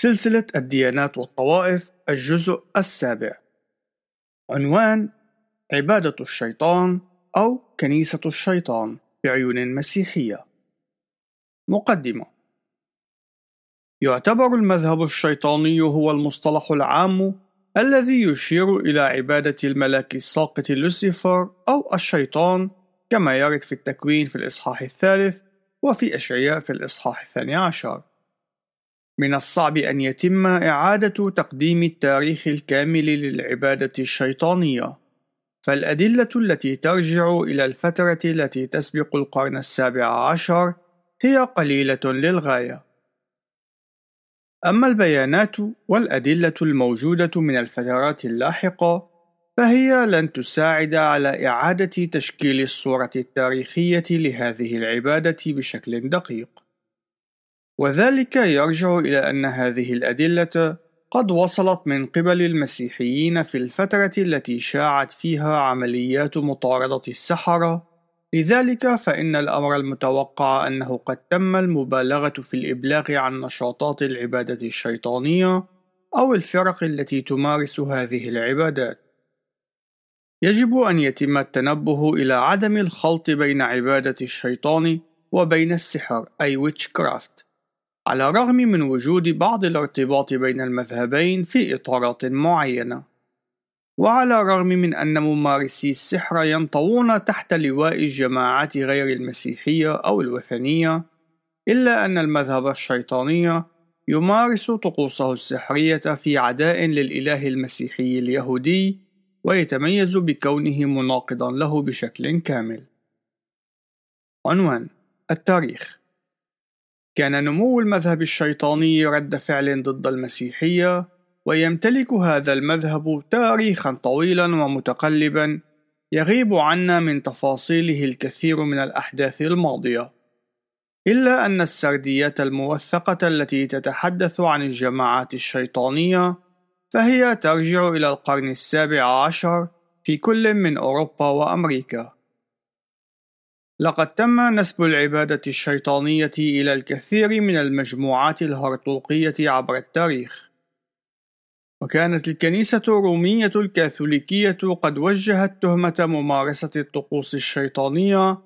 سلسلة الديانات والطوائف الجزء السابع. عنوان عبادة الشيطان أو كنيسة الشيطان بعيون مسيحية. مقدمة يعتبر المذهب الشيطاني هو المصطلح العام الذي يشير إلى عبادة الملاك الساقط لوسيفر أو الشيطان كما يرد في التكوين في الإصحاح الثالث وفي أشعياء في الإصحاح الثاني عشر. من الصعب أن يتم إعادة تقديم التاريخ الكامل للعبادة الشيطانية، فالأدلة التي ترجع إلى الفترة التي تسبق القرن السابع عشر هي قليلة للغاية. أما البيانات والأدلة الموجودة من الفترات اللاحقة فهي لن تساعد على إعادة تشكيل الصورة التاريخية لهذه العبادة بشكل دقيق. وذلك يرجع إلى أن هذه الأدلة قد وصلت من قبل المسيحيين في الفترة التي شاعت فيها عمليات مطاردة السحرة، لذلك فإن الأمر المتوقع أنه قد تم المبالغة في الإبلاغ عن نشاطات العبادة الشيطانية أو الفرق التي تمارس هذه العبادات. يجب أن يتم التنبه إلى عدم الخلط بين عبادة الشيطان وبين السحر أي witchcraft على الرغم من وجود بعض الارتباط بين المذهبين في إطارات معينة. وعلى الرغم من أن ممارسي السحر ينطوون تحت لواء الجماعات غير المسيحية أو الوثنية إلا أن المذهب الشيطاني يمارس طقوسه السحرية في عداء للإله المسيحي اليهودي ويتميز بكونه مناقضا له بشكل كامل. عنوان التاريخ كان نمو المذهب الشيطاني رد فعل ضد المسيحية ويمتلك هذا المذهب تاريخا طويلا ومتقلبا يغيب عنا من تفاصيله الكثير من الأحداث الماضية. إلا أن السرديات الموثقة التي تتحدث عن الجماعات الشيطانية فهي ترجع إلى القرن السابع عشر في كل من أوروبا وأمريكا. لقد تم نسب العبادة الشيطانية إلى الكثير من المجموعات الهرطوقية عبر التاريخ، وكانت الكنيسة الرومية الكاثوليكية قد وجهت تهمة ممارسة الطقوس الشيطانية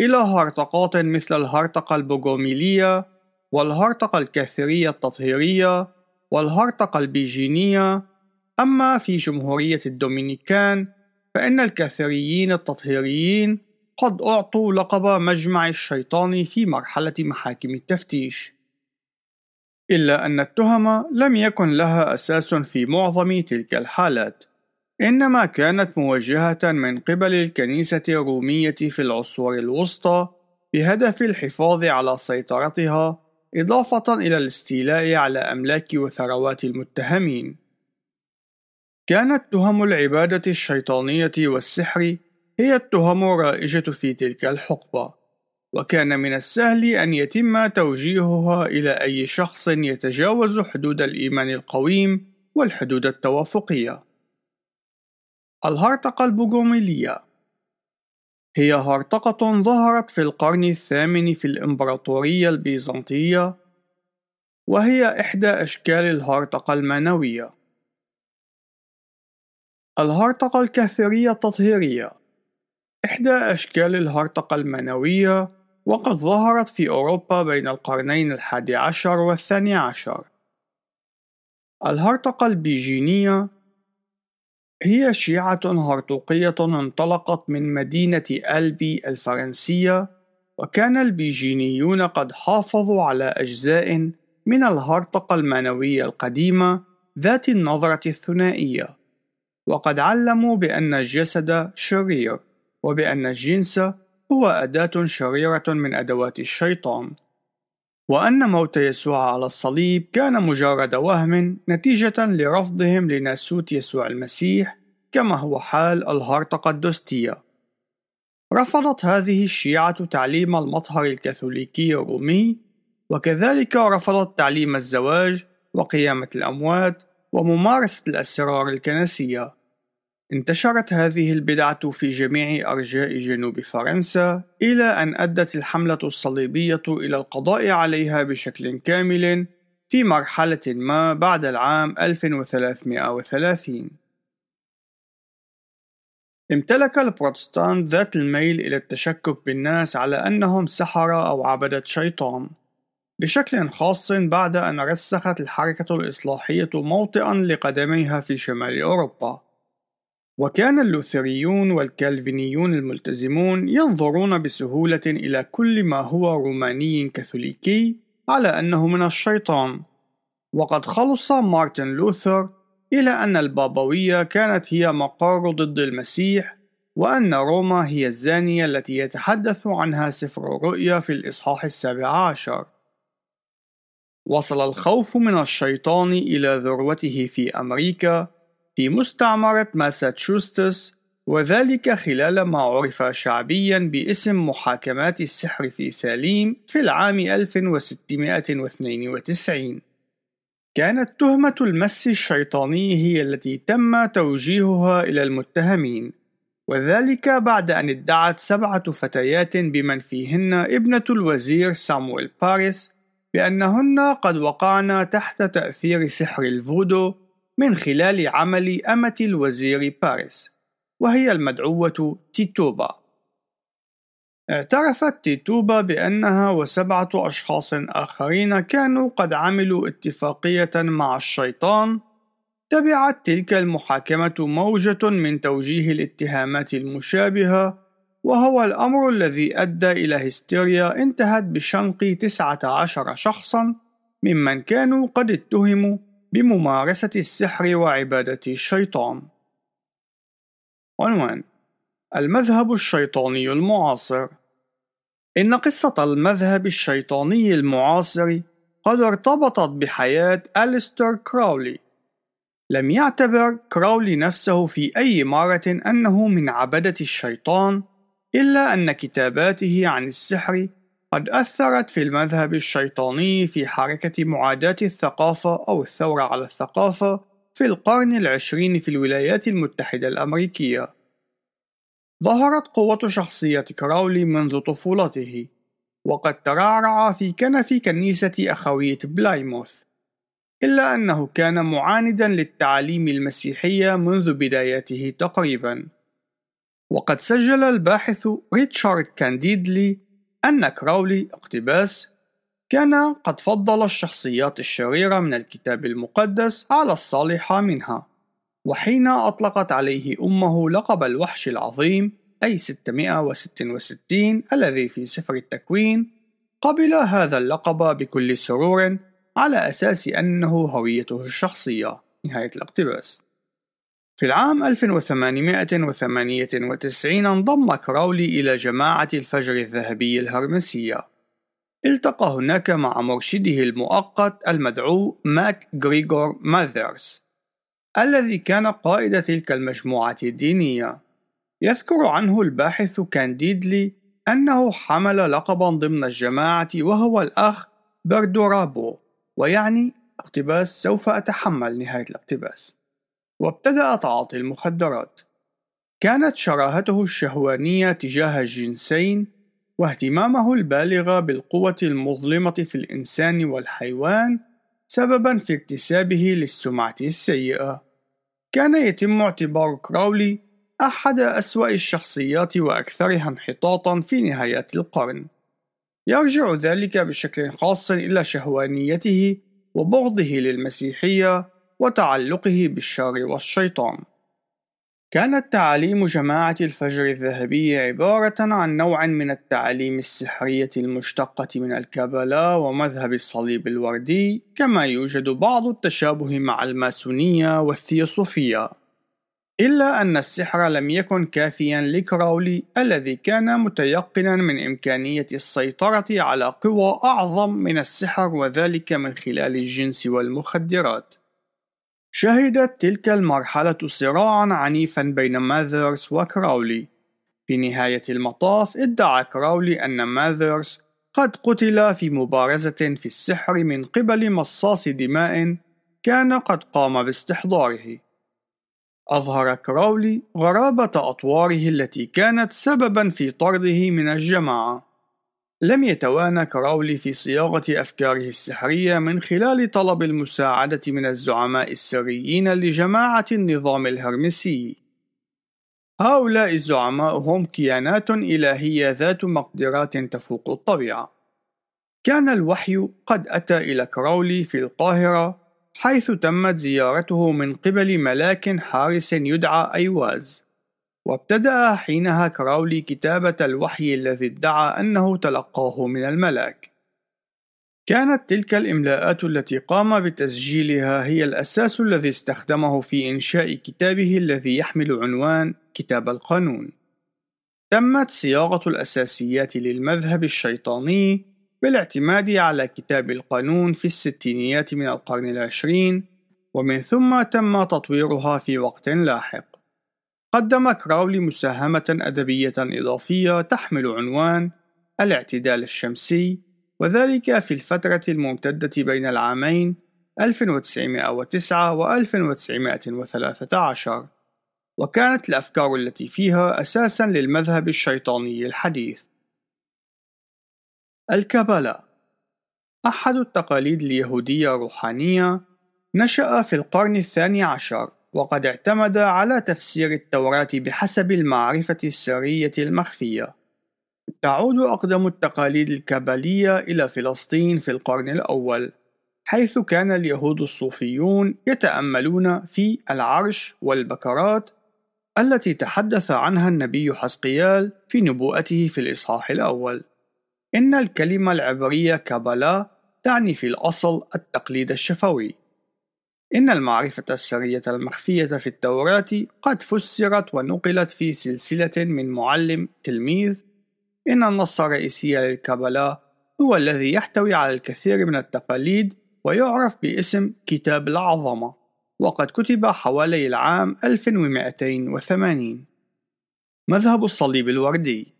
إلى هرطقات مثل الهرطقة البوغوميلية، والهرطقة الكاثرية التطهيرية، والهرطقة البيجينية، أما في جمهورية الدومينيكان فإن الكاثريين التطهيريين قد أعطوا لقب مجمع الشيطان في مرحلة محاكم التفتيش إلا أن التهم لم يكن لها أساس في معظم تلك الحالات إنما كانت موجهة من قبل الكنيسة الرومية في العصور الوسطى بهدف الحفاظ على سيطرتها إضافة إلى الاستيلاء على أملاك وثروات المتهمين. كانت تهم العبادة الشيطانية والسحر هي التهم الرائجة في تلك الحقبة، وكان من السهل أن يتم توجيهها إلى أي شخص يتجاوز حدود الإيمان القويم والحدود التوافقية. الهرطقة البوغوميلية هي هرطقة ظهرت في القرن الثامن في الإمبراطورية البيزنطية، وهي إحدى أشكال الهرطقة المنوية. الهرطقة الكاثرية التطهيرية إحدى أشكال الهرطقة المنوية وقد ظهرت في أوروبا بين القرنين الحادي عشر والثاني عشر. الهرطقة البيجينية هي شيعة هرطوقية انطلقت من مدينة ألبي الفرنسية وكان البيجينيون قد حافظوا على أجزاء من الهرطقة المنوية القديمة ذات النظرة الثنائية. وقد علموا بأن الجسد شرير. وبأن الجنس هو أداة شريرة من أدوات الشيطان. وأن موت يسوع على الصليب كان مجرد وهم نتيجة لرفضهم لناسوت يسوع المسيح كما هو حال الهرطقة الدوستية رفضت هذه الشيعة تعليم المطهر الكاثوليكي الرومي وكذلك رفضت تعليم الزواج وقيامة الأموات وممارسة الأسرار الكنسية. انتشرت هذه البدعة في جميع أرجاء جنوب فرنسا إلى أن أدت الحملة الصليبية إلى القضاء عليها بشكل كامل في مرحلة ما بعد العام 1330 امتلك البروتستانت ذات الميل إلى التشكك بالناس على أنهم سحرة أو عبدة شيطان. بشكل خاص بعد أن رسخت الحركة الإصلاحية موطئا لقدميها في شمال أوروبا. وكان اللوثريون والكالفينيون الملتزمون ينظرون بسهولة إلى كل ما هو روماني كاثوليكي على أنه من الشيطان. وقد خلص مارتن لوثر إلى أن البابوية كانت هي مقار ضد المسيح وأن روما هي الزانية التي يتحدث عنها سفر الرؤيا في الإصحاح السابع عشر. وصل الخوف من الشيطان إلى ذروته في أمريكا في مستعمرة ماساتشوستس وذلك خلال ما عرف شعبيا باسم محاكمات السحر في ساليم في العام 1692 كانت تهمة المس الشيطاني هي التي تم توجيهها إلى المتهمين وذلك بعد أن ادعت سبعة فتيات بمن فيهن ابنة الوزير سامويل باريس بأنهن قد وقعن تحت تأثير سحر الفودو من خلال عمل أمة الوزير باريس وهي المدعوة تيتوبا. اعترفت تيتوبا بأنها وسبعة أشخاص آخرين كانوا قد عملوا اتفاقية مع الشيطان تبعت تلك المحاكمة موجة من توجيه الاتهامات المشابهة وهو الأمر الذي أدى إلى هستيريا انتهت بشنق تسعة عشر شخصا ممن كانوا قد اتهموا بممارسة السحر وعبادة الشيطان. عنوان المذهب الشيطاني المعاصر. إن قصة المذهب الشيطاني المعاصر قد ارتبطت بحياة أليستر كراولي. لم يعتبر كراولي نفسه في أي مرة أنه من عبدة الشيطان إلا أن كتاباته عن السحر قد أثرت في المذهب الشيطاني في حركة معاداة الثقافة أو الثورة على الثقافة في القرن العشرين في الولايات المتحدة الأمريكية. ظهرت قوة شخصية كراولي منذ طفولته، وقد ترعرع في كنف كنيسة أخوية بلايموث، إلا أنه كان معاندا للتعاليم المسيحية منذ بداياته تقريبا. وقد سجل الباحث ريتشارد كانديدلي أن كراولي اقتباس كان قد فضل الشخصيات الشريرة من الكتاب المقدس على الصالحة منها وحين أطلقت عليه أمه لقب الوحش العظيم أي 666 الذي في سفر التكوين قبل هذا اللقب بكل سرور على أساس أنه هويته الشخصية. نهاية الاقتباس. في العام 1898 انضم كراولي إلى جماعة الفجر الذهبي الهرمسية. التقى هناك مع مرشده المؤقت المدعو ماك غريغور ماذرز الذي كان قائد تلك المجموعة الدينية. يذكر عنه الباحث كانديدلي أنه حمل لقبا ضمن الجماعة وهو الأخ بردورابو ويعني اقتباس سوف أتحمل نهاية الاقتباس. وابتدأ تعاطي المخدرات. كانت شراهته الشهوانية تجاه الجنسين واهتمامه البالغ بالقوة المظلمة في الإنسان والحيوان سببا في اكتسابه للسمعة السيئة. كان يتم اعتبار كراولي أحد أسوأ الشخصيات وأكثرها انحطاطا في نهايات القرن. يرجع ذلك بشكل خاص إلى شهوانيته وبغضه للمسيحية وتعلقه بالشر والشيطان كانت تعاليم جماعة الفجر الذهبي عبارة عن نوع من التعاليم السحرية المشتقة من الكابالا ومذهب الصليب الوردي، كما يوجد بعض التشابه مع الماسونية والثيوصوفية. إلا أن السحر لم يكن كافيا لكراولي الذي كان متيقنا من إمكانية السيطرة على قوى أعظم من السحر وذلك من خلال الجنس والمخدرات. شهدت تلك المرحلة صراعًا عنيفًا بين ماذرز وكراولي. في نهاية المطاف ادعى كراولي أن ماذرز قد قتل في مبارزة في السحر من قبل مصاص دماء كان قد قام باستحضاره. أظهر كراولي غرابة أطواره التي كانت سببًا في طرده من الجماعة. لم يتوانى كراولي في صياغة أفكاره السحرية من خلال طلب المساعدة من الزعماء السريين لجماعة النظام الهرمسي. هؤلاء الزعماء هم كيانات إلهية ذات مقدرات تفوق الطبيعة. كان الوحي قد أتى إلى كراولي في القاهرة حيث تمت زيارته من قبل ملاك حارس يدعى أيواز. وابتدأ حينها كراولي كتابة الوحي الذي ادعى أنه تلقاه من الملاك. كانت تلك الإملاءات التي قام بتسجيلها هي الأساس الذي استخدمه في إنشاء كتابه الذي يحمل عنوان كتاب القانون. تمت صياغة الأساسيات للمذهب الشيطاني بالاعتماد على كتاب القانون في الستينيات من القرن العشرين ومن ثم تم تطويرها في وقت لاحق. قدم كراولي مساهمة أدبية إضافية تحمل عنوان الاعتدال الشمسي وذلك في الفترة الممتدة بين العامين 1909 و 1913 وكانت الأفكار التي فيها أساسا للمذهب الشيطاني الحديث. الكابالا. أحد التقاليد اليهودية الروحانية نشأ في القرن الثاني عشر وقد اعتمد على تفسير التوراة بحسب المعرفة السرية المخفية. تعود أقدم التقاليد الكابالية إلى فلسطين في القرن الأول، حيث كان اليهود الصوفيون يتأملون في العرش والبكرات التي تحدث عنها النبي حسقيال في نبوءته في الإصحاح الأول. إن الكلمة العبرية كابالا تعني في الأصل التقليد الشفوي، إن المعرفة السرية المخفية في التوراة قد فسرت ونقلت في سلسلة من معلم تلميذ. إن النص الرئيسي للكابالا هو الذي يحتوي على الكثير من التقاليد ويعرف باسم كتاب العظمة وقد كتب حوالي العام 1280 مذهب الصليب الوردي.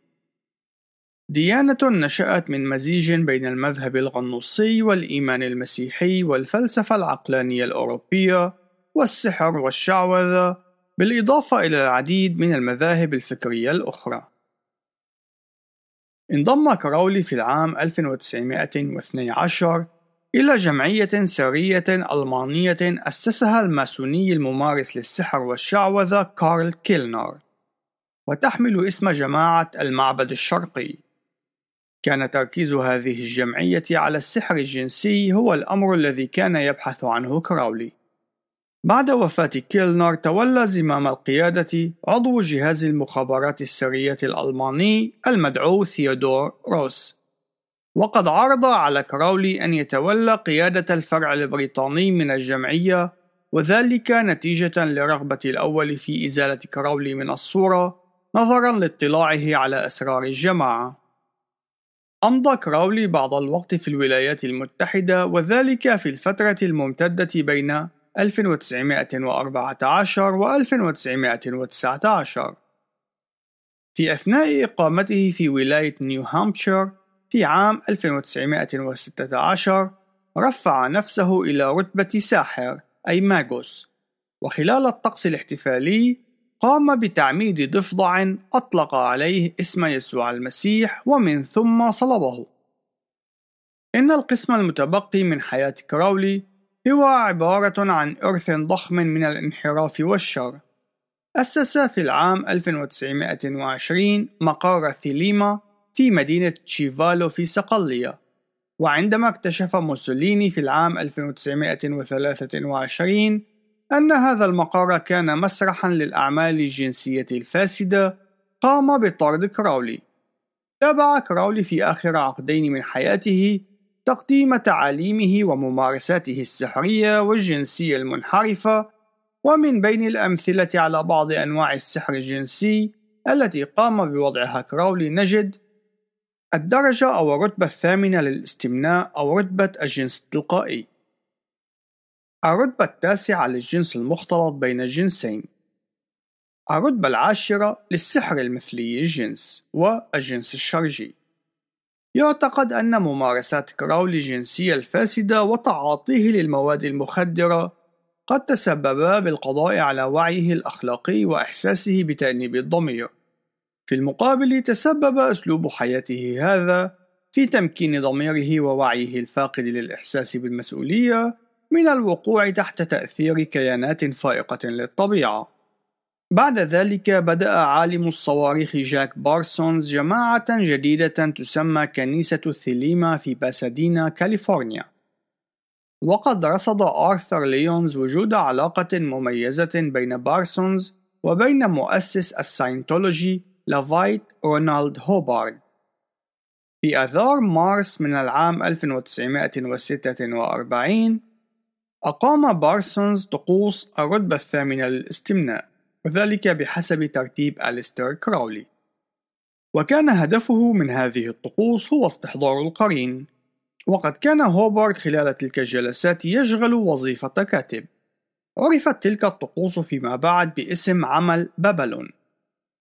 ديانة نشأت من مزيج بين المذهب الغنوصي والإيمان المسيحي والفلسفة العقلانية الأوروبية والسحر والشعوذة بالإضافة إلى العديد من المذاهب الفكرية الأخرى. انضم كراولي في العام 1912 إلى جمعية سرية ألمانية أسسها الماسوني الممارس للسحر والشعوذة كارل كيلنر، وتحمل اسم جماعة المعبد الشرقي. كان تركيز هذه الجمعية على السحر الجنسي هو الأمر الذي كان يبحث عنه كراولي. بعد وفاة كيلنر تولى زمام القيادة عضو جهاز المخابرات السرية الألماني المدعو ثيودور روس. وقد عرض على كراولي أن يتولى قيادة الفرع البريطاني من الجمعية وذلك نتيجة لرغبة الأول في إزالة كراولي من الصورة نظرا لاطلاعه على أسرار الجماعة. أمضى كراولي بعض الوقت في الولايات المتحدة وذلك في الفترة الممتدة بين 1914 و 1919 في أثناء إقامته في ولاية نيو هامبشير في عام 1916 رفع نفسه إلى رتبة ساحر أي ماغوس. وخلال الطقس الاحتفالي قام بتعميد ضفدع أطلق عليه اسم يسوع المسيح ومن ثم صلبه. إن القسم المتبقي من حياة كراولي هو عبارة عن إرث ضخم من الانحراف والشر. أسس في العام 1920 مقر ثيليما في مدينة تشيفالو في صقلية، وعندما اكتشف موسوليني في العام 1923 أن هذا المقر كان مسرحا للأعمال الجنسية الفاسدة قام بطرد كراولي. تابع كراولي في آخر عقدين من حياته تقديم تعاليمه وممارساته السحرية والجنسية المنحرفة ومن بين الأمثلة على بعض أنواع السحر الجنسي التي قام بوضعها كراولي نجد الدرجة أو الرتبة الثامنة للاستمناء أو رتبة الجنس التلقائي. الرتبة التاسعة للجنس المختلط بين الجنسين الرتبة العاشرة للسحر المثلي الجنس والجنس الشرجي. يعتقد أن ممارسات كراولي الجنسية الفاسدة وتعاطيه للمواد المخدرة قد تسببا بالقضاء على وعيه الأخلاقي وإحساسه بتأنيب الضمير. في المقابل تسبب أسلوب حياته هذا في تمكين ضميره ووعيه الفاقد للإحساس بالمسؤولية من الوقوع تحت تأثير كيانات فائقة للطبيعة. بعد ذلك بدأ عالم الصواريخ جاك بارسونز جماعة جديدة تسمى كنيسة الثليمة في باسادينا، كاليفورنيا. وقد رصد آرثر ليونز وجود علاقة مميزة بين بارسونز وبين مؤسس الساينتولوجي لافايت رونالد هوبارد في آذار مارس من العام 1946 أقام بارسونز طقوس الرتبة الثامنة للاستمناء وذلك بحسب ترتيب أليستر كراولي. وكان هدفه من هذه الطقوس هو استحضار القرين. وقد كان هوبارد خلال تلك الجلسات يشغل وظيفة كاتب. عرفت تلك الطقوس فيما بعد باسم عمل بابلون.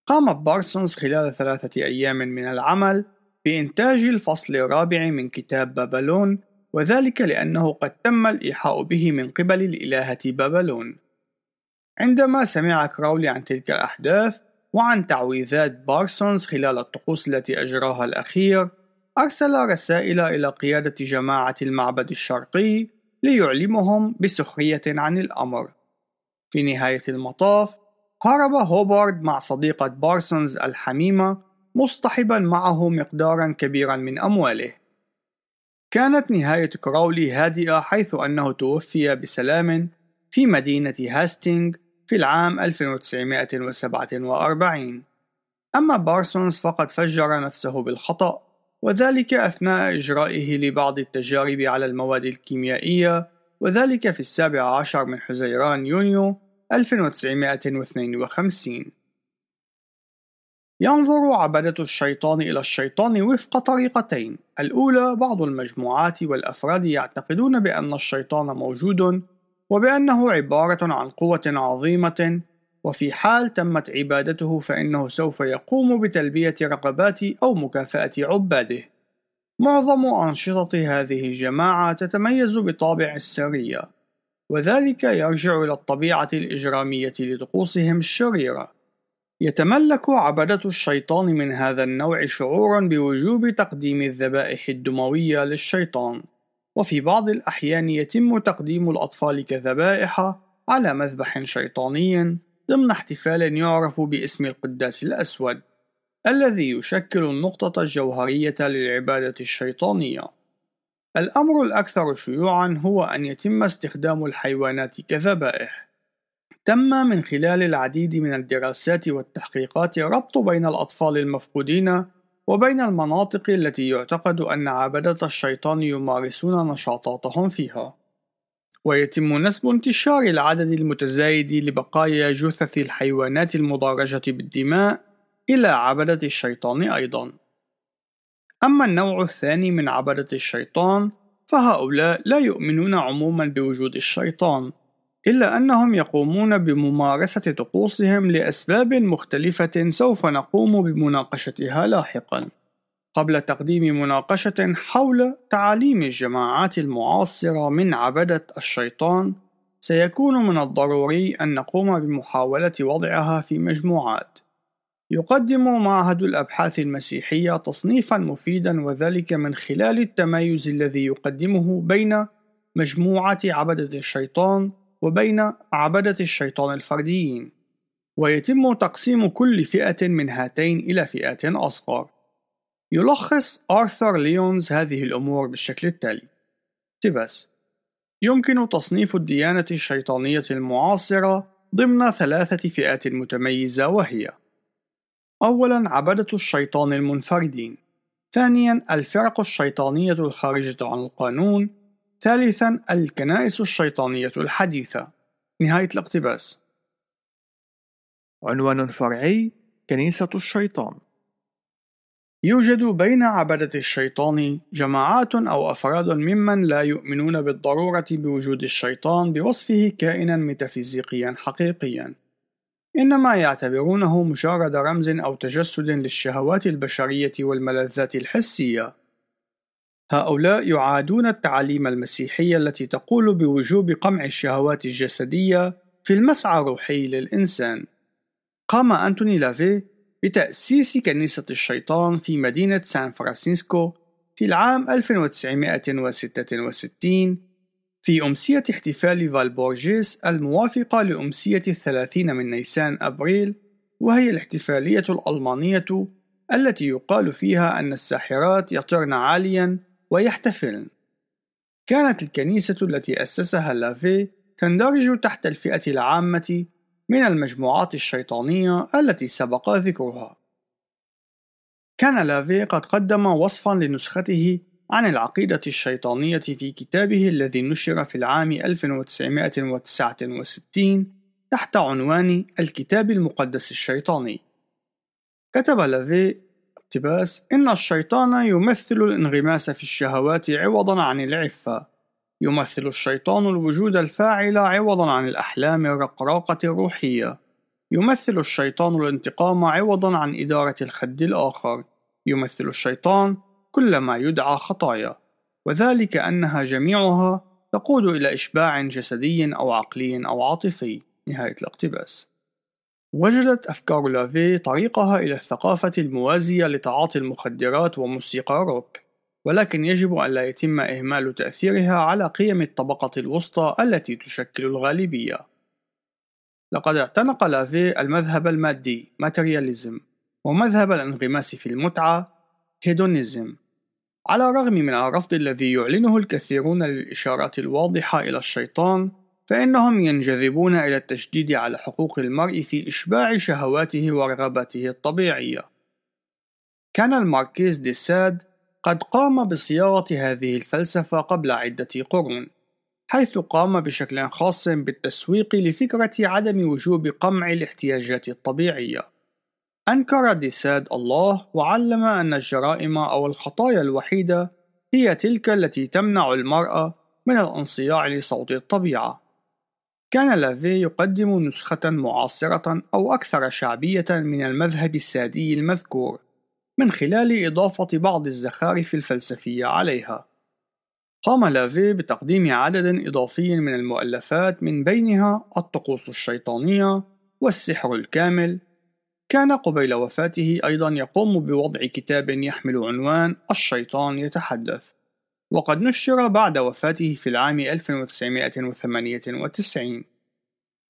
قام بارسونز خلال ثلاثة أيام من العمل بإنتاج الفصل الرابع من كتاب بابلون وذلك لأنه قد تم الإيحاء به من قبل الإلهة بابلون عندما سمع كراولي عن تلك الأحداث وعن تعويذات بارسونز خلال الطقوس التي أجراها الأخير أرسل رسائل إلى قيادة جماعة المعبد الشرقي ليعلمهم بسخرية عن الأمر. في نهاية المطاف، هرب هوبارد مع صديقة بارسونز الحميمة مصطحبا معه مقدارا كبيرا من أمواله. كانت نهاية كراولي هادئة حيث أنه توفي بسلام في مدينة هاستينغ في العام 1947 أما بارسونز فقد فجر نفسه بالخطأ وذلك أثناء إجرائه لبعض التجارب على المواد الكيميائية وذلك في السابع عشر من حزيران يونيو 1952 ينظر عبدة الشيطان إلى الشيطان وفق طريقتين الأولى بعض المجموعات والأفراد يعتقدون بأن الشيطان موجود وبأنه عبارة عن قوة عظيمة وفي حال تمت عبادته فإنه سوف يقوم بتلبية رغبات أو مكافأة عباده. معظم أنشطة هذه الجماعة تتميز بطابع السرية، وذلك يرجع إلى الطبيعة الإجرامية لطقوسهم الشريرة. يتملك عبدة الشيطان من هذا النوع شعورا بوجوب تقديم الذبائح الدموية للشيطان، وفي بعض الأحيان يتم تقديم الأطفال كذبائح على مذبح شيطاني ضمن احتفال يعرف باسم القداس الأسود الذي يشكل النقطة الجوهرية للعبادة الشيطانية. الأمر الأكثر شيوعًا هو أن يتم استخدام الحيوانات كذبائح. تم من خلال العديد من الدراسات والتحقيقات ربط بين الأطفال المفقودين وبين المناطق التي يعتقد أن عبدة الشيطان يمارسون نشاطاتهم فيها. ويتم نسب انتشار العدد المتزايد لبقايا جثث الحيوانات المدرجة بالدماء إلى عبدة الشيطان أيضًا. أما النوع الثاني من عبدة الشيطان فهؤلاء لا يؤمنون عموما بوجود الشيطان إلا أنهم يقومون بممارسة طقوسهم لأسباب مختلفة سوف نقوم بمناقشتها لاحقًا. قبل تقديم مناقشة حول تعاليم الجماعات المعاصرة من عبدة الشيطان، سيكون من الضروري أن نقوم بمحاولة وضعها في مجموعات. يقدم معهد الأبحاث المسيحية تصنيفًا مفيدًا وذلك من خلال التميز الذي يقدمه بين مجموعة عبدة الشيطان وبين عبدة الشيطان الفرديين، ويتم تقسيم كل فئة من هاتين إلى فئات أصغر. يلخص آرثر ليونز هذه الأمور بالشكل التالي: اقتباس: يمكن تصنيف الديانة الشيطانية المعاصرة ضمن ثلاثة فئات متميزة وهي: أولاً عبدة الشيطان المنفردين، ثانياً الفرق الشيطانية الخارجة عن القانون، ثالثاً الكنائس الشيطانية الحديثة. نهاية الاقتباس. عنوان فرعي: كنيسة الشيطان يوجد بين عبدة الشيطان جماعات أو أفراد ممن لا يؤمنون بالضرورة بوجود الشيطان بوصفه كائنا ميتافيزيقيا حقيقيا إنما يعتبرونه مجرد رمز أو تجسد للشهوات البشرية والملذات الحسية هؤلاء يعادون التعاليم المسيحية التي تقول بوجوب قمع الشهوات الجسدية في المسعى الروحي للإنسان. قام أنتوني لافي بتأسيس كنيسة الشيطان في مدينة سان فرانسيسكو في العام 1966 في أمسية احتفال فالبورجيس الموافقة لأمسية الثلاثين من نيسان أبريل وهي الاحتفالية الألمانية التي يقال فيها أن الساحرات يطرن عاليا ويحتفلن كانت الكنيسة التي أسسها لافي تندرج تحت الفئة العامة من المجموعات الشيطانية التي سبق ذكرها. كان لافي قد قدم وصفا لنسخته عن العقيدة الشيطانية في كتابه الذي نشر في العام 1969 تحت عنوان الكتاب المقدس الشيطاني. كتب لافي اقتباس إن الشيطان يمثل الانغماس في الشهوات عوضا عن العفة. يمثل الشيطان الوجود الفاعل عوضا عن الأحلام الرقراقة الروحية. يمثل الشيطان الانتقام عوضا عن إدارة الخد الآخر. يمثل الشيطان كل ما يدعى خطايا. وذلك أنها جميعها تقود إلى إشباع جسدي أو عقلي أو عاطفي. نهاية الاقتباس. وجدت أفكار لافي طريقها إلى الثقافة الموازية لتعاطي المخدرات وموسيقى روك ولكن يجب أن لا يتم إهمال تأثيرها على قيم الطبقة الوسطى التي تشكل الغالبية. لقد اعتنق لافي المذهب المادي ماترياليزم ومذهب الانغماس في المتعة هيدونيزم. على الرغم من الرفض الذي يعلنه الكثيرون للإشارات الواضحة إلى الشيطان فإنهم ينجذبون إلى التشديد على حقوق المرء في إشباع شهواته ورغباته الطبيعية. كان الماركيز دي ساد قد قام بصياغة هذه الفلسفة قبل عدة قرون، حيث قام بشكل خاص بالتسويق لفكرة عدم وجوب قمع الاحتياجات الطبيعية. أنكر دي ساد الله وعلم أن الجرائم أو الخطايا الوحيدة هي تلك التي تمنع المرأة من الانصياع لصوت الطبيعة. كان لافي يقدم نسخة معاصرة أو أكثر شعبية من المذهب السادي المذكور من خلال إضافة بعض الزخارف الفلسفية عليها. قام لافي بتقديم عدد إضافي من المؤلفات من بينها الطقوس الشيطانية والسحر الكامل. كان قبيل وفاته أيضا يقوم بوضع كتاب يحمل عنوان الشيطان يتحدث. وقد نشر بعد وفاته في العام 1998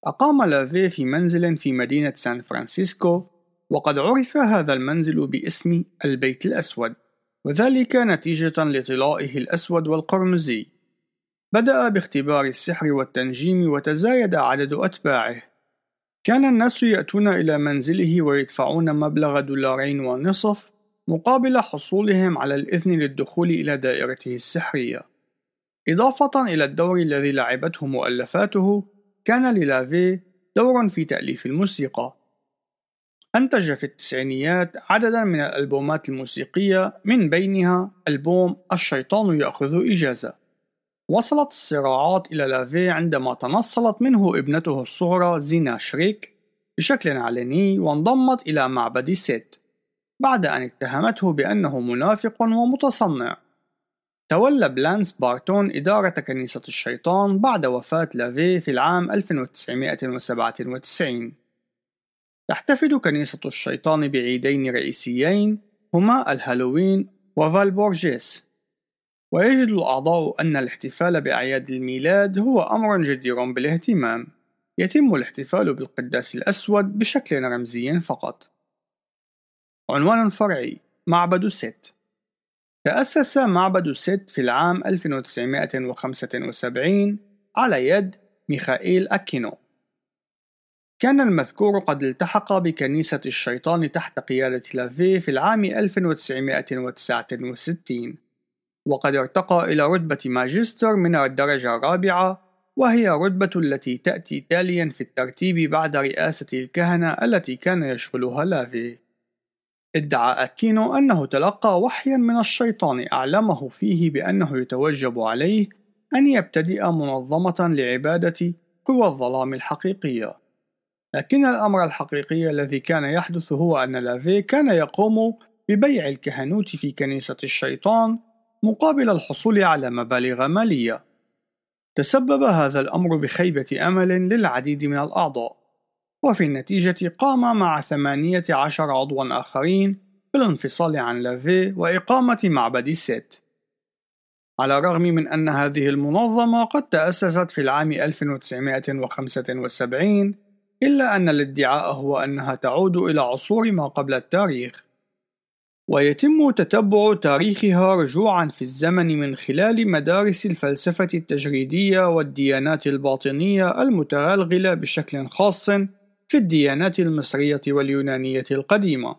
أقام لافي في منزل في مدينة سان فرانسيسكو وقد عرف هذا المنزل باسم البيت الأسود وذلك نتيجة لطلائه الأسود والقرمزي. بدأ باختبار السحر والتنجيم وتزايد عدد أتباعه. كان الناس يأتون إلى منزله ويدفعون مبلغ دولارين ونصف مقابل حصولهم على الإذن للدخول إلى دائرته السحرية. إضافة إلى الدور الذي لعبته مؤلفاته، كان للافي دور في تأليف الموسيقى. أنتج في التسعينيات عددا من الألبومات الموسيقية من بينها ألبوم الشيطان يأخذ إجازة. وصلت الصراعات إلى لافي عندما تنصلت منه ابنته الصغرى زينا شريك بشكل علني وانضمت إلى معبد سيت. بعد أن اتهمته بأنه منافق ومتصنع. تولى بلانش بارتون إدارة كنيسة الشيطان بعد وفاة لافي في العام 1997. تحتفل كنيسة الشيطان بعيدين رئيسيين هما الهالوين وفالبورجيس ويجد الأعضاء أن الاحتفال بأعياد الميلاد هو أمر جدير بالاهتمام يتم الاحتفال بالقداس الأسود بشكل رمزي فقط عنوان فرعي معبد ست. تأسس معبد ست في العام 1975 على يد ميخائيل أكينو. كان المذكور قد التحق بكنيسة الشيطان تحت قيادة لافي في العام 1969 وقد ارتقى إلى رتبة ماجستر من الدرجة الرابعة وهي رتبة التي تأتي تاليا في الترتيب بعد رئاسة الكهنة التي كان يشغلها لافي ادعى أكينو أنه تلقى وحيا من الشيطان أعلمه فيه بأنه يتوجب عليه أن يبتدئ منظمة لعبادة قوى الظلام الحقيقية. لكن الأمر الحقيقي الذي كان يحدث هو أن لافي كان يقوم ببيع الكهنوت في كنيسة الشيطان مقابل الحصول على مبالغ مالية. تسبب هذا الأمر بخيبة أمل للعديد من الأعضاء. وفي النتيجة قام مع ثمانية عشر عضوا آخرين بالانفصال عن لافي وإقامة معبد سيت على الرغم من أن هذه المنظمة قد تأسست في العام 1975 إلا أن الادعاء هو أنها تعود إلى عصور ما قبل التاريخ. ويتم تتبع تاريخها رجوعا في الزمن من خلال مدارس الفلسفة التجريدية والديانات الباطنية المتغلغلة بشكل خاص في الديانات المصرية واليونانية القديمة.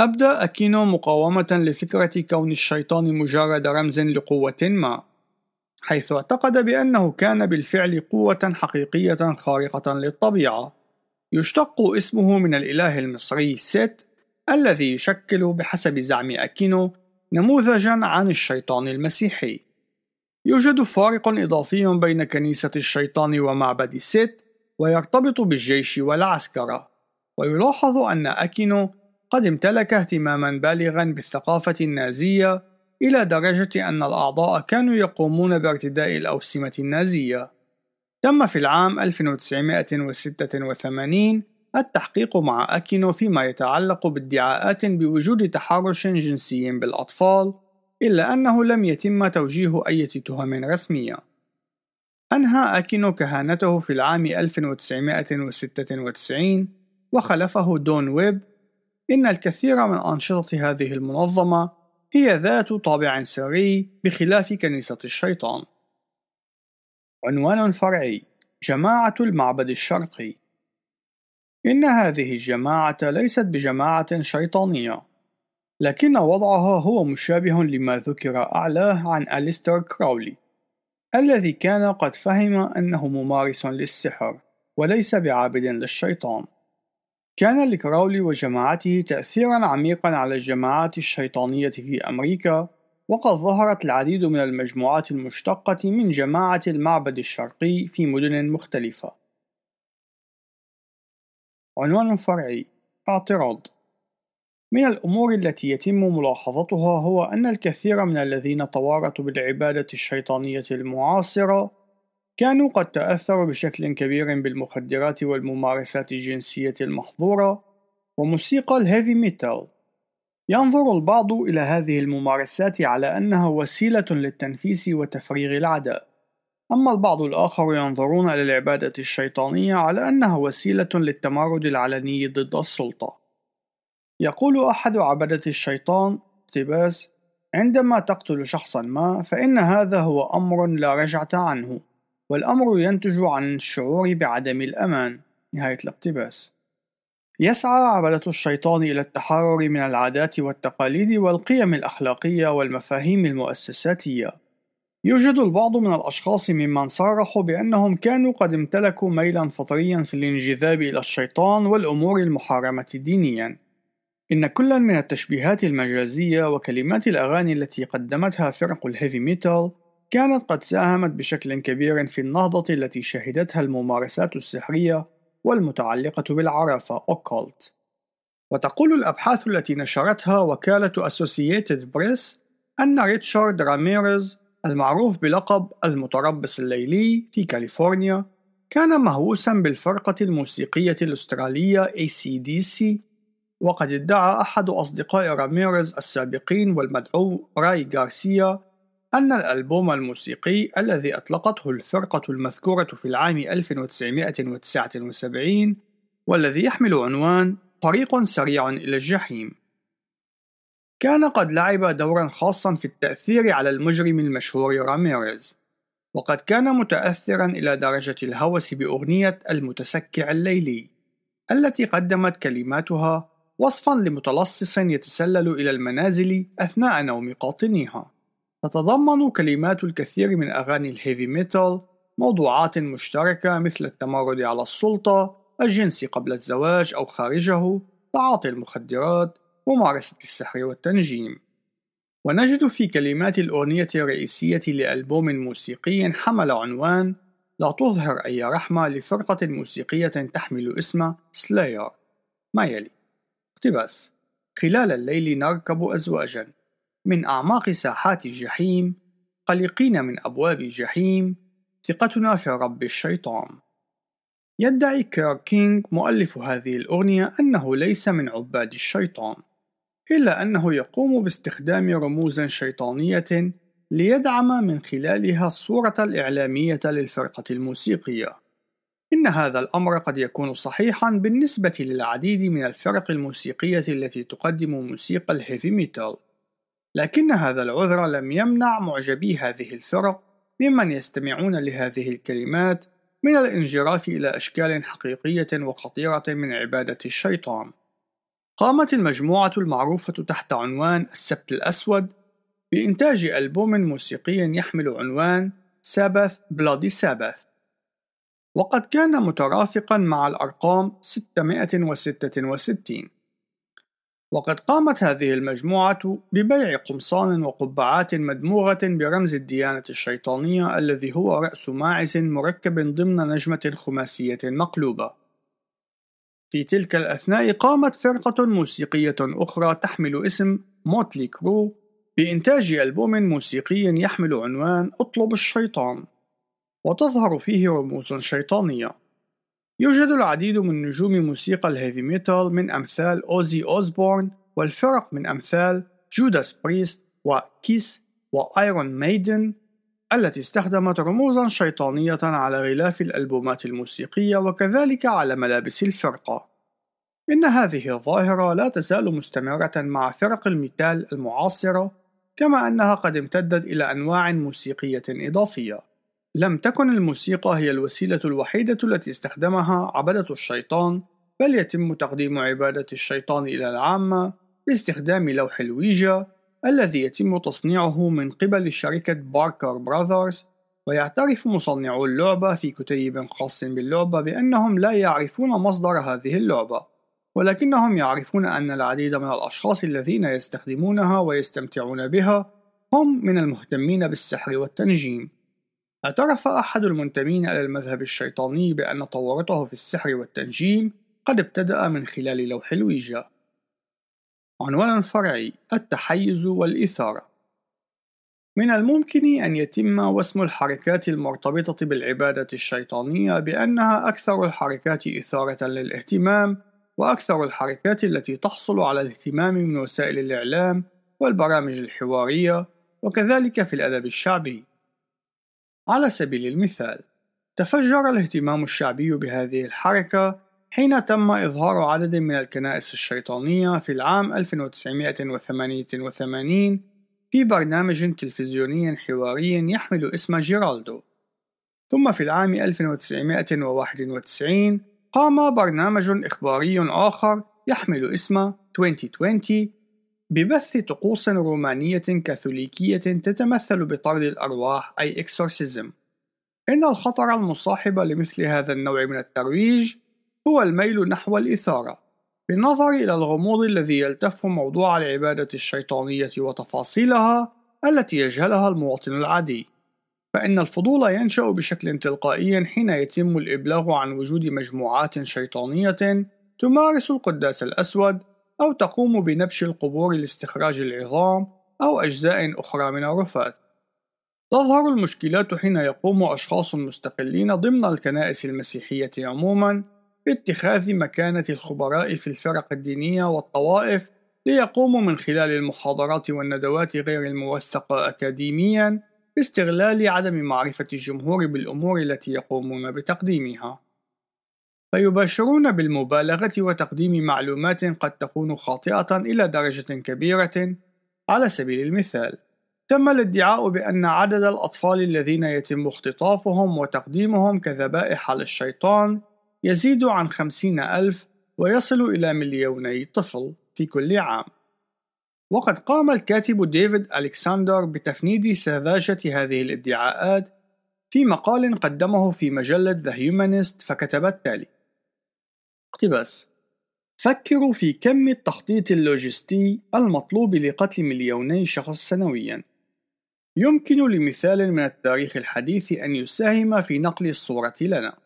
أبدى أكينو مقاومة لفكرة كون الشيطان مجرد رمز لقوة ما، حيث اعتقد بأنه كان بالفعل قوة حقيقية خارقة للطبيعة، يشتق اسمه من الإله المصري سيت الذي يشكل بحسب زعم أكينو نموذجا عن الشيطان المسيحي. يوجد فارق إضافي بين كنيسة الشيطان ومعبد سيت ويرتبط بالجيش والعسكرة ويلاحظ أن أكينو قد امتلك اهتماما بالغا بالثقافة النازية إلى درجة أن الأعضاء كانوا يقومون بارتداء الأوسمة النازية. تم في العام 1986 التحقيق مع أكينو فيما يتعلق بادعاءات بوجود تحرش جنسي بالأطفال إلا أنه لم يتم توجيه أي تهم رسمية. أنهى أكينو كهانته في العام 1996 وخلفه دون ويب إن الكثير من أنشطة هذه المنظمة هي ذات طابع سري بخلاف كنيسة الشيطان. عنوان فرعي: جماعة المعبد الشرقي. إن هذه الجماعة ليست بجماعة شيطانية، لكن وضعها هو مشابه لما ذكر أعلاه عن أليستر كراولي، الذي كان قد فهم أنه ممارس للسحر وليس بعابد للشيطان. كان لكراولي وجماعته تأثيرا عميقا على الجماعات الشيطانية في أمريكا وقد ظهرت العديد من المجموعات المشتقة من جماعة المعبد الشرقي في مدن مختلفة. عنوان فرعي اعتراض. من الأمور التي يتم ملاحظتها هو أن الكثير من الذين توارثوا بالعبادة الشيطانية المعاصرة كانوا قد تأثروا بشكل كبير بالمخدرات والممارسات الجنسية المحظورة وموسيقى الهيفي ميتال. ينظر البعض إلى هذه الممارسات على أنها وسيلة للتنفيس وتفريغ العداء. أما البعض الآخر ينظرون إلى العبادة الشيطانية على أنها وسيلة للتمرد العلني ضد السلطة. يقول أحد عبدة الشيطان اقتباس عندما تقتل شخصا ما فإن هذا هو أمر لا رجعة عنه والأمر ينتج عن الشعور بعدم الأمان. نهاية الاقتباس يسعى عبدة الشيطان إلى التحرر من العادات والتقاليد والقيم الأخلاقية والمفاهيم المؤسساتية. يوجد البعض من الأشخاص ممن صرحوا بأنهم كانوا قد امتلكوا ميلا فطريا في الانجذاب إلى الشيطان والأمور المحارمة دينيا. إن كلا من التشبيهات المجازية وكلمات الأغاني التي قدمتها فرق الهيفي ميتال كانت قد ساهمت بشكل كبير في النهضة التي شهدتها الممارسات السحرية والمتعلقة بالعرافة occult وتقول الأبحاث التي نشرتها وكالة أسوسييتد بريس أن ريتشارد راميريز المعروف بلقب المتربص الليلي في كاليفورنيا كان مهووسا بالفرقة الموسيقية الأسترالية ACDC وقد ادعى أحد أصدقاء راميريز السابقين والمدعو راي غارسيا أن الألبوم الموسيقي الذي أطلقته الفرقة المذكورة في العام 1979 والذي يحمل عنوان طريق سريع إلى الجحيم كان قد لعب دورا خاصا في التأثير على المجرم المشهور راميريز وقد كان متأثرا إلى درجة الهوس بأغنية المتسكع الليلي التي قدمت كلماتها وصفا لمتلصص يتسلل إلى المنازل أثناء نوم قاطنيها. تتضمن كلمات الكثير من أغاني الهيفي ميتال موضوعات مشتركة مثل التمرد على السلطة، الجنس قبل الزواج أو خارجه، تعاطي المخدرات، ممارسة السحر والتنجيم. ونجد في كلمات الأغنية الرئيسية لألبوم موسيقي حمل عنوان لا تظهر أي رحمة لفرقة موسيقية تحمل اسم سلاير ما يلي؟ اقتباس خلال الليل نركب أزواجا. من أعماق ساحات الجحيم قلقين من أبواب الجحيم ثقتنا في رب الشيطان. يدعي كير كينغ مؤلف هذه الأغنية أنه ليس من عباد الشيطان إلا أنه يقوم باستخدام رموز شيطانية ليدعم من خلالها الصورة الإعلامية للفرقة الموسيقية. إن هذا الأمر قد يكون صحيحًا بالنسبة للعديد من الفرق الموسيقية التي تقدم موسيقى الهيفي ميتال، لكن هذا العذر لم يمنع معجبي هذه الفرق ممن يستمعون لهذه الكلمات من الانجراف إلى أشكال حقيقية وخطيرة من عبادة الشيطان. قامت المجموعة المعروفة تحت عنوان السبت الأسود بإنتاج ألبوم موسيقي يحمل عنوان سابث بلادي سابث وقد كان مترافقا مع الأرقام 666 وقد قامت هذه المجموعة ببيع قمصان وقبعات مدموغة برمز الديانة الشيطانية الذي هو رأس ماعز مركب ضمن نجمة خماسية مقلوبة. في تلك الأثناء قامت فرقة موسيقية أخرى تحمل اسم موتلي كرو بإنتاج ألبوم موسيقي يحمل عنوان اطلب الشيطان وتظهر فيه رموز شيطانية. يوجد العديد من نجوم موسيقى الهيفي ميتال من أمثال أوزي أوزبورن والفرق من أمثال جوداس بريست وكيس وآيرون ميدن التي استخدمت رموزا شيطانية على غلاف الألبومات الموسيقية وكذلك على ملابس الفرقة. إن هذه الظاهرة لا تزال مستمرة مع فرق الميتال المعاصرة كما أنها قد امتدت إلى أنواع موسيقية إضافية. لم تكن الموسيقى هي الوسيلة الوحيدة التي استخدمها عبدة الشيطان بل يتم تقديم عبادة الشيطان إلى العامة باستخدام لوح الويجا الذي يتم تصنيعه من قبل شركة باركر براذرز ويعترف مصنعو اللعبة في كتيب خاص باللعبة بأنهم لا يعرفون مصدر هذه اللعبة ولكنهم يعرفون أن العديد من الأشخاص الذين يستخدمونها ويستمتعون بها هم من المهتمين بالسحر والتنجيم. اعترف أحد المنتمين إلى المذهب الشيطاني بأن تورطه في السحر والتنجيم قد ابتدأ من خلال لوح الويجا. عنوان فرعي: التحيز والإثارة. من الممكن أن يتم وسم الحركات المرتبطة بالعبادة الشيطانية بأنها أكثر الحركات إثارة للاهتمام، وأكثر الحركات التي تحصل على الاهتمام من وسائل الإعلام والبرامج الحوارية، وكذلك في الأدب الشعبي. على سبيل المثال، تفجر الاهتمام الشعبي بهذه الحركة حين تم إظهار عدد من الكنائس الشيطانية في العام 1988 في برنامج تلفزيوني حواري يحمل اسم جيرالدو. ثم في العام 1991 قام برنامج إخباري آخر يحمل اسم 2020 ببث طقوس رومانية كاثوليكية تتمثل بطرد الأرواح أي exorcism. إن الخطر المصاحب لمثل هذا النوع من الترويج هو الميل نحو الإثارة بالنظر إلى الغموض الذي يلتف موضوع العبادة الشيطانية وتفاصيلها التي يجهلها المواطن العادي. فإن الفضول ينشأ بشكل تلقائي حين يتم الإبلاغ عن وجود مجموعات شيطانية تمارس القداس الأسود أو تقوم بنبش القبور لاستخراج العظام أو أجزاء أخرى من الرفات. تظهر المشكلات حين يقوم أشخاص مستقلين ضمن الكنائس المسيحية عموما باتخاذ مكانة الخبراء في الفرق الدينية والطوائف ليقوموا من خلال المحاضرات والندوات غير الموثقة أكاديميا باستغلال عدم معرفة الجمهور بالأمور التي يقومون بتقديمها. فيباشرون بالمبالغة وتقديم معلومات قد تكون خاطئة إلى درجة كبيرة على سبيل المثال. تم الادعاء بأن عدد الأطفال الذين يتم اختطافهم وتقديمهم كذبائح للشيطان يزيد عن خمسين ألف ويصل إلى مليوني طفل في كل عام. وقد قام الكاتب ديفيد ألكسندر بتفنيد سذاجة هذه الادعاءات في مقال قدمه في مجلة The Humanist فكتب التالي اقتباس. فكروا في كم التخطيط اللوجستي المطلوب لقتل مليوني شخص سنويا. يمكن لمثال من التاريخ الحديث أن يساهم في نقل الصورة لنا.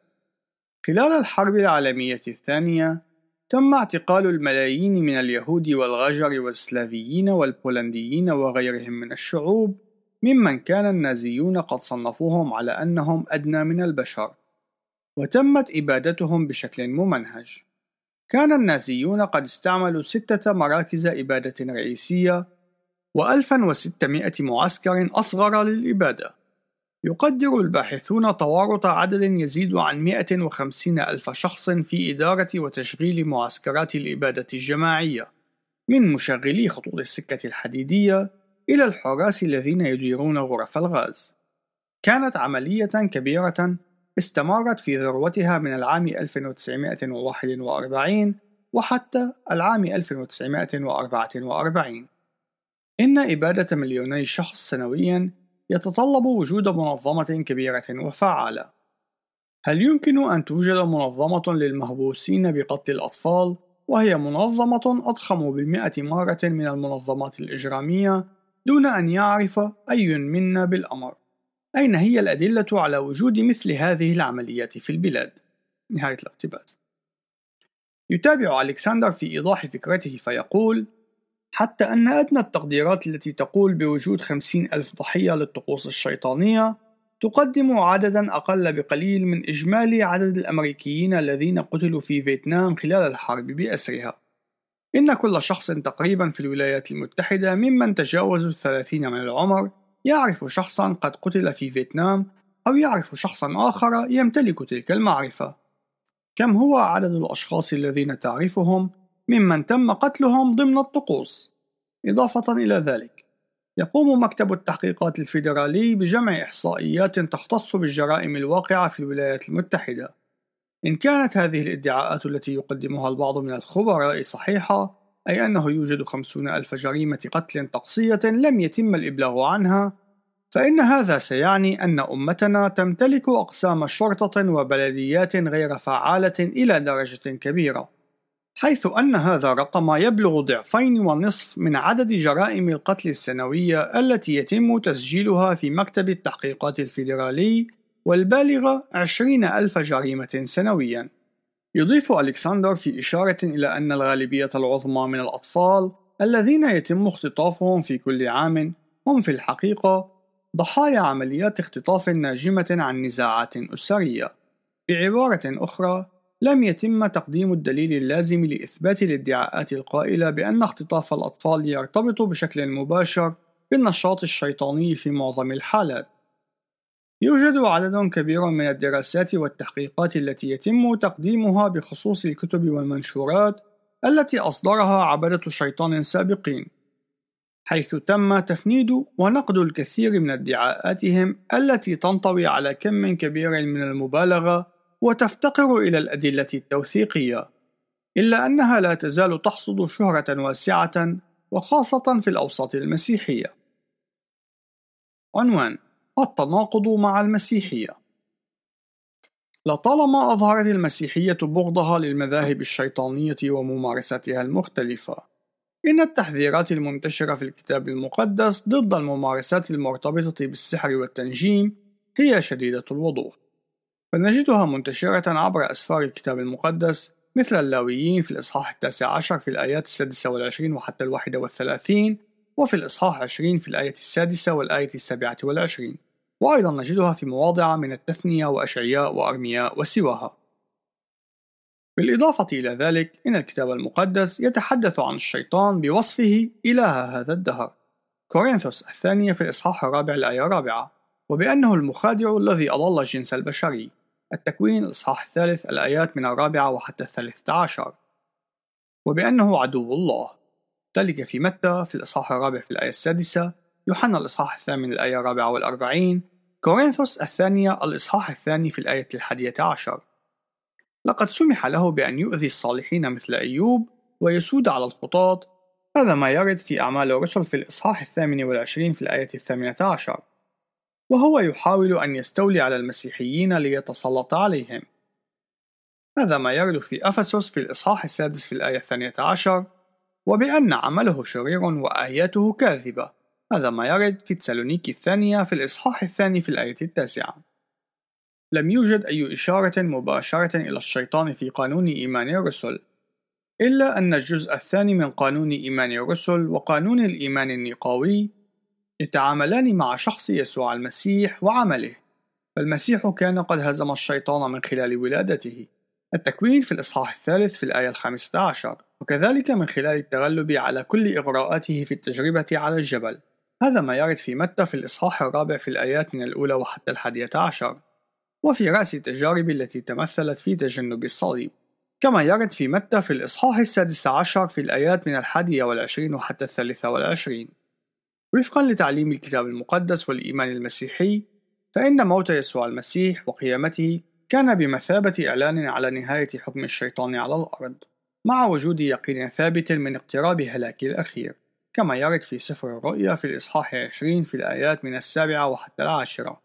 خلال الحرب العالمية الثانية تم اعتقال الملايين من اليهود والغجر والسلافيين والبولنديين وغيرهم من الشعوب ممن كان النازيون قد صنفوهم على أنهم أدنى من البشر. وتمت إبادتهم بشكل ممنهج. كان النازيون قد استعملوا ستة مراكز إبادة رئيسية و1600 معسكر أصغر للإبادة. يقدر الباحثون توارط عدد يزيد عن 150 ألف شخص في إدارة وتشغيل معسكرات الإبادة الجماعية من مشغلي خطوط السكة الحديدية إلى الحراس الذين يديرون غرف الغاز. كانت عملية كبيرة استمرت في ذروتها من العام 1941 وحتى العام 1944 إن إبادة مليوني شخص سنويا يتطلب وجود منظمة كبيرة وفعالة. هل يمكن أن توجد منظمة للمهبوسين بقتل الأطفال؟ وهي منظمة أضخم بمئة مرة من المنظمات الإجرامية دون أن يعرف أي منا بالأمر. أين هي الأدلة على وجود مثل هذه العمليات في البلاد؟ نهاية الاقتباس يتابع ألكسندر في إيضاح فكرته فيقول حتى أن أدنى التقديرات التي تقول بوجود خمسين ألف ضحية للطقوس الشيطانية تقدم عددا أقل بقليل من إجمالي عدد الأمريكيين الذين قتلوا في فيتنام خلال الحرب بأسرها إن كل شخص تقريبا في الولايات المتحدة ممن تجاوزوا الثلاثين من العمر يعرف شخصا قد قتل في فيتنام أو يعرف شخصا آخر يمتلك تلك المعرفة. كم هو عدد الأشخاص الذين تعرفهم ممن تم قتلهم ضمن الطقوس؟ إضافة إلى ذلك يقوم مكتب التحقيقات الفيدرالي بجمع إحصائيات تختص بالجرائم الواقعة في الولايات المتحدة. إن كانت هذه الإدعاءات التي يقدمها البعض من الخبراء صحيحة أي أنه يوجد خمسون ألف جريمة قتل طقسية لم يتم الإبلاغ عنها فإن هذا سيعني أن أمتنا تمتلك أقسام شرطة وبلديات غير فعالة إلى درجة كبيرة حيث أن هذا الرقم يبلغ ضعفين ونصف من عدد جرائم القتل السنوية التي يتم تسجيلها في مكتب التحقيقات الفيدرالي والبالغة عشرين ألف جريمة سنويا. يضيف ألكسندر في إشارة إلى أن الغالبية العظمى من الأطفال الذين يتم اختطافهم في كل عام هم في الحقيقة ضحايا عمليات اختطاف ناجمة عن نزاعات أسرية بعبارة أخرى لم يتم تقديم الدليل اللازم لإثبات الادعاءات القائلة بأن اختطاف الأطفال يرتبط بشكل مباشر بالنشاط الشيطاني في معظم الحالات. يوجد عدد كبير من الدراسات والتحقيقات التي يتم تقديمها بخصوص الكتب والمنشورات التي أصدرها عبدة شيطان سابقين، حيث تم تفنيد ونقد الكثير من ادعاءاتهم التي تنطوي على كم كبير من المبالغة وتفتقر إلى الأدلة التوثيقية، إلا أنها لا تزال تحصد شهرة واسعة وخاصة في الأوساط المسيحية. عنوان: التناقض مع المسيحية لطالما أظهرت المسيحية بغضها للمذاهب الشيطانية وممارساتها المختلفة، إن التحذيرات المنتشرة في الكتاب المقدس ضد الممارسات المرتبطة بالسحر والتنجيم هي شديدة الوضوح. فنجدها منتشرة عبر أسفار الكتاب المقدس مثل اللاويين في الإصحاح التاسع عشر في الآيات السادسة والعشرين وحتى الواحدة والثلاثين وفي الإصحاح عشرين في الآية السادسة والآية السابعة والعشرين وأيضا نجدها في مواضع من التثنية وأشعياء وأرمياء وسواها. بالإضافة إلى ذلك إن الكتاب المقدس يتحدث عن الشيطان بوصفه إله هذا الدهر. كورنثوس الثانية في الإصحاح الرابع الآية الرابعة وبأنه المخادع الذي أضل الجنس البشري. التكوين الإصحاح الثالث الآيات من الرابعة وحتى الثالثة عشر. وبأنه عدو الله. ذلك في متى؟ في الإصحاح الرابع في الآية السادسة. يوحنا الإصحاح الثامن الآية الرابعة والأربعين كورنثوس الثانية الإصحاح الثاني في الآية الحادية عشر. لقد سمح له بأن يؤذي الصالحين مثل أيوب ويسود على الخطاة هذا ما يرد في أعمال الرسل في الإصحاح الثامن والعشرين في الآية الثامنة عشر. وهو يحاول أن يستولي على المسيحيين ليتسلط عليهم. هذا ما يرد في أفسس في الإصحاح السادس في الآية الثانية عشر وبأن عمله شرير وآياته كاذبة. هذا ما يرد في تسالونيكي الثانية في الإصحاح الثاني في الآية التاسعة. لم يوجد أي إشارة مباشرة إلى الشيطان في قانون إيمان الرسل إلا أن الجزء الثاني من قانون إيمان الرسل وقانون الإيمان النقاوي يتعاملان مع شخص يسوع المسيح وعمله فالمسيح كان قد هزم الشيطان من خلال ولادته. التكوين في الإصحاح الثالث في الآية الخامسة عشر وكذلك من خلال التغلب على كل إغراءاته في التجربة على الجبل. هذا ما يرد في متى في الإصحاح الرابع في الآيات من الأولى وحتى الحادية عشر وفي رأس التجارب التي تمثلت في تجنب الصليب. كما يرد في متى في الإصحاح السادس عشر في الآيات من الحادية والعشرين وحتى الثالثة والعشرين. وفقا لتعليم الكتاب المقدس والإيمان المسيحي فإن موت يسوع المسيح وقيامته كان بمثابة إعلان على نهاية حكم الشيطان على الأرض مع وجود يقين ثابت من اقتراب هلاكه الأخير. كما يرد في سفر الرؤيا في الإصحاح 20 في الآيات من السابعة وحتى العاشرة.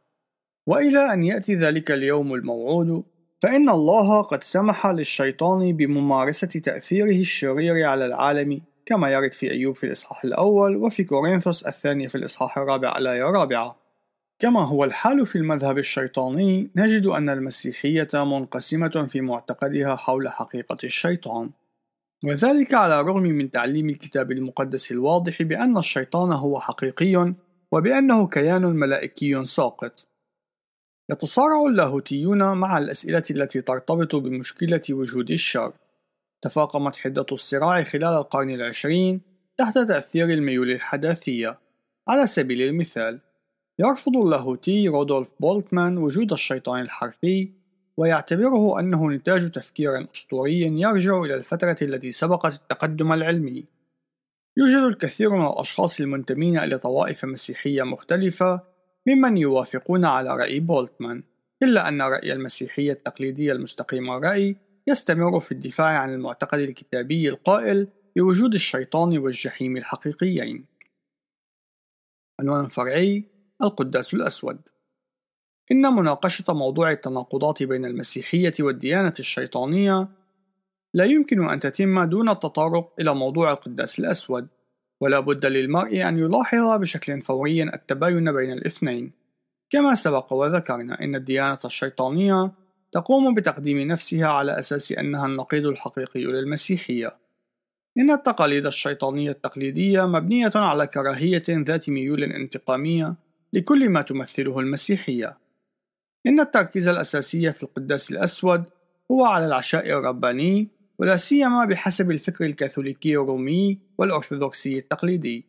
وإلى أن يأتي ذلك اليوم الموعود فإن الله قد سمح للشيطان بممارسة تأثيره الشرير على العالم كما يرد في أيوب في الإصحاح الأول وفي كورنثوس الثانية في الإصحاح الرابع الآية الرابعة. كما هو الحال في المذهب الشيطاني نجد أن المسيحية منقسمة في معتقدها حول حقيقة الشيطان. وذلك على الرغم من تعليم الكتاب المقدس الواضح بأن الشيطان هو حقيقي وبأنه كيان ملائكي ساقط. يتصارع اللاهوتيون مع الأسئلة التي ترتبط بمشكلة وجود الشر. تفاقمت حدة الصراع خلال القرن العشرين تحت تأثير الميول الحداثية. على سبيل المثال يرفض اللاهوتي رودولف بولتمان وجود الشيطان الحرفي ويعتبره أنه نتاج تفكير أسطوري يرجع إلى الفترة التي سبقت التقدم العلمي. يوجد الكثير من الأشخاص المنتمين إلى طوائف مسيحية مختلفة ممن يوافقون على رأي بولتمان إلا أن رأي المسيحية التقليدية المستقيم الرأي يستمر في الدفاع عن المعتقد الكتابي القائل بوجود الشيطان والجحيم الحقيقيين. عنوان فرعي القداس الأسود. إن مناقشة موضوع التناقضات بين المسيحية والديانة الشيطانية لا يمكن أن تتم دون التطرق إلى موضوع القداس الأسود ولا بد للمرء أن يلاحظ بشكل فوري التباين بين الاثنين. كما سبق وذكرنا إن الديانة الشيطانية تقوم بتقديم نفسها على أساس أنها النقيض الحقيقي للمسيحية. إن التقاليد الشيطانية التقليدية مبنية على كراهية ذات ميول انتقامية لكل ما تمثله المسيحية. إن التركيز الأساسي في القداس الأسود هو على العشاء الرباني ولا سيما بحسب الفكر الكاثوليكي الرومي والأرثوذكسي التقليدي.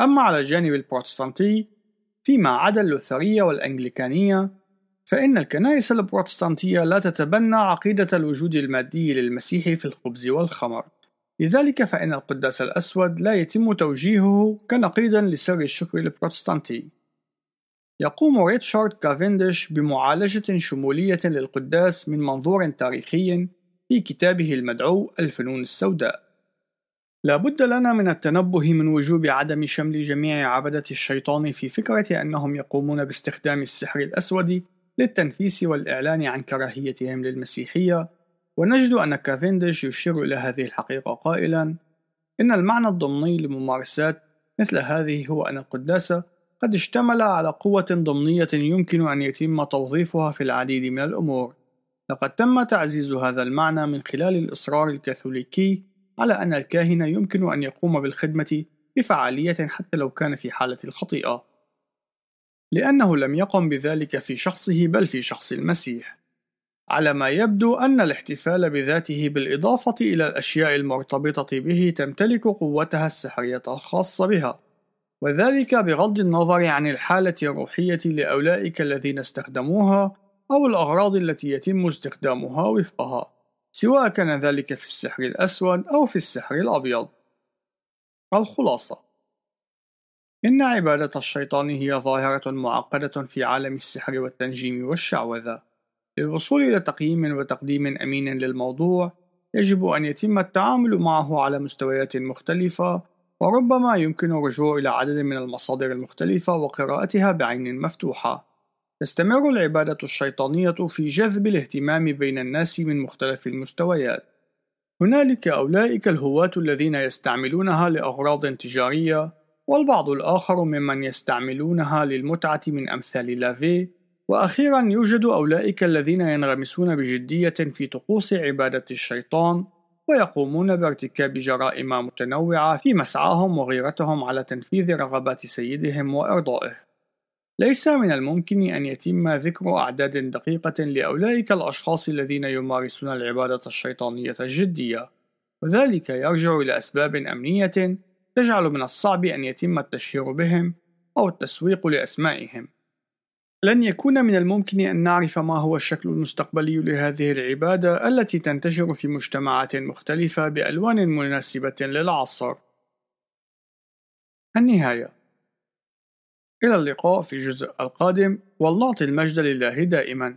أما على الجانب البروتستانتي فيما عدا اللوثرية والأنجليكانية فإن الكنائس البروتستانتية لا تتبنى عقيدة الوجود المادي للمسيح في الخبز والخمر. لذلك فإن القداس الأسود لا يتم توجيهه كنقيض لسر الشكر البروتستانتي. يقوم ريتشارد كافنديش بمعالجة شمولية للقداس من منظور تاريخي في كتابه المدعو الفنون السوداء. لا بد لنا من التنبه من وجوب عدم شمل جميع عبدة الشيطان في فكرة أنهم يقومون باستخدام السحر الأسود للتنفيس والإعلان عن كراهيتهم للمسيحية ونجد أن كافنديش يشير إلى هذه الحقيقة قائلا إن المعنى الضمني لممارسات مثل هذه هو أن القداس قد اشتمل على قوة ضمنية يمكن أن يتم توظيفها في العديد من الأمور. لقد تم تعزيز هذا المعنى من خلال الإصرار الكاثوليكي على أن الكاهن يمكن أن يقوم بالخدمة بفعالية حتى لو كان في حالة الخطيئة. لأنه لم يقم بذلك في شخصه بل في شخص المسيح. على ما يبدو أن الاحتفال بذاته بالإضافة إلى الأشياء المرتبطة به تمتلك قوتها السحرية الخاصة بها. وذلك بغض النظر عن الحالة الروحية لأولئك الذين استخدموها أو الأغراض التي يتم استخدامها وفقها سواء كان ذلك في السحر الأسود أو في السحر الأبيض. الخلاصة إن عبادة الشيطان هي ظاهرة معقدة في عالم السحر والتنجيم والشعوذة. للوصول إلى تقييم وتقديم أمين للموضوع يجب أن يتم التعامل معه على مستويات مختلفة وربما يمكن الرجوع إلى عدد من المصادر المختلفة وقراءتها بعين مفتوحة تستمر العبادة الشيطانية في جذب الاهتمام بين الناس من مختلف المستويات. هنالك أولئك الهواة الذين يستعملونها لأغراض تجارية، والبعض الآخر ممن يستعملونها للمتعة من أمثال لافي، وأخيرا يوجد أولئك الذين ينغمسون بجدية في طقوس عبادة الشيطان، ويقومون بارتكاب جرائم متنوعة في مسعاهم وغيرتهم على تنفيذ رغبات سيدهم وإرضائه. ليس من الممكن أن يتم ذكر أعداد دقيقة لأولئك الأشخاص الذين يمارسون العبادة الشيطانية الجدية، وذلك يرجع إلى أسباب أمنية تجعل من الصعب أن يتم التشهير بهم أو التسويق لأسمائهم. لن يكون من الممكن أن نعرف ما هو الشكل المستقبلي لهذه العبادة التي تنتشر في مجتمعات مختلفة بألوان مناسبة للعصر. النهاية. إلى اللقاء في الجزء القادم. ولنعطي المجد لله دائما.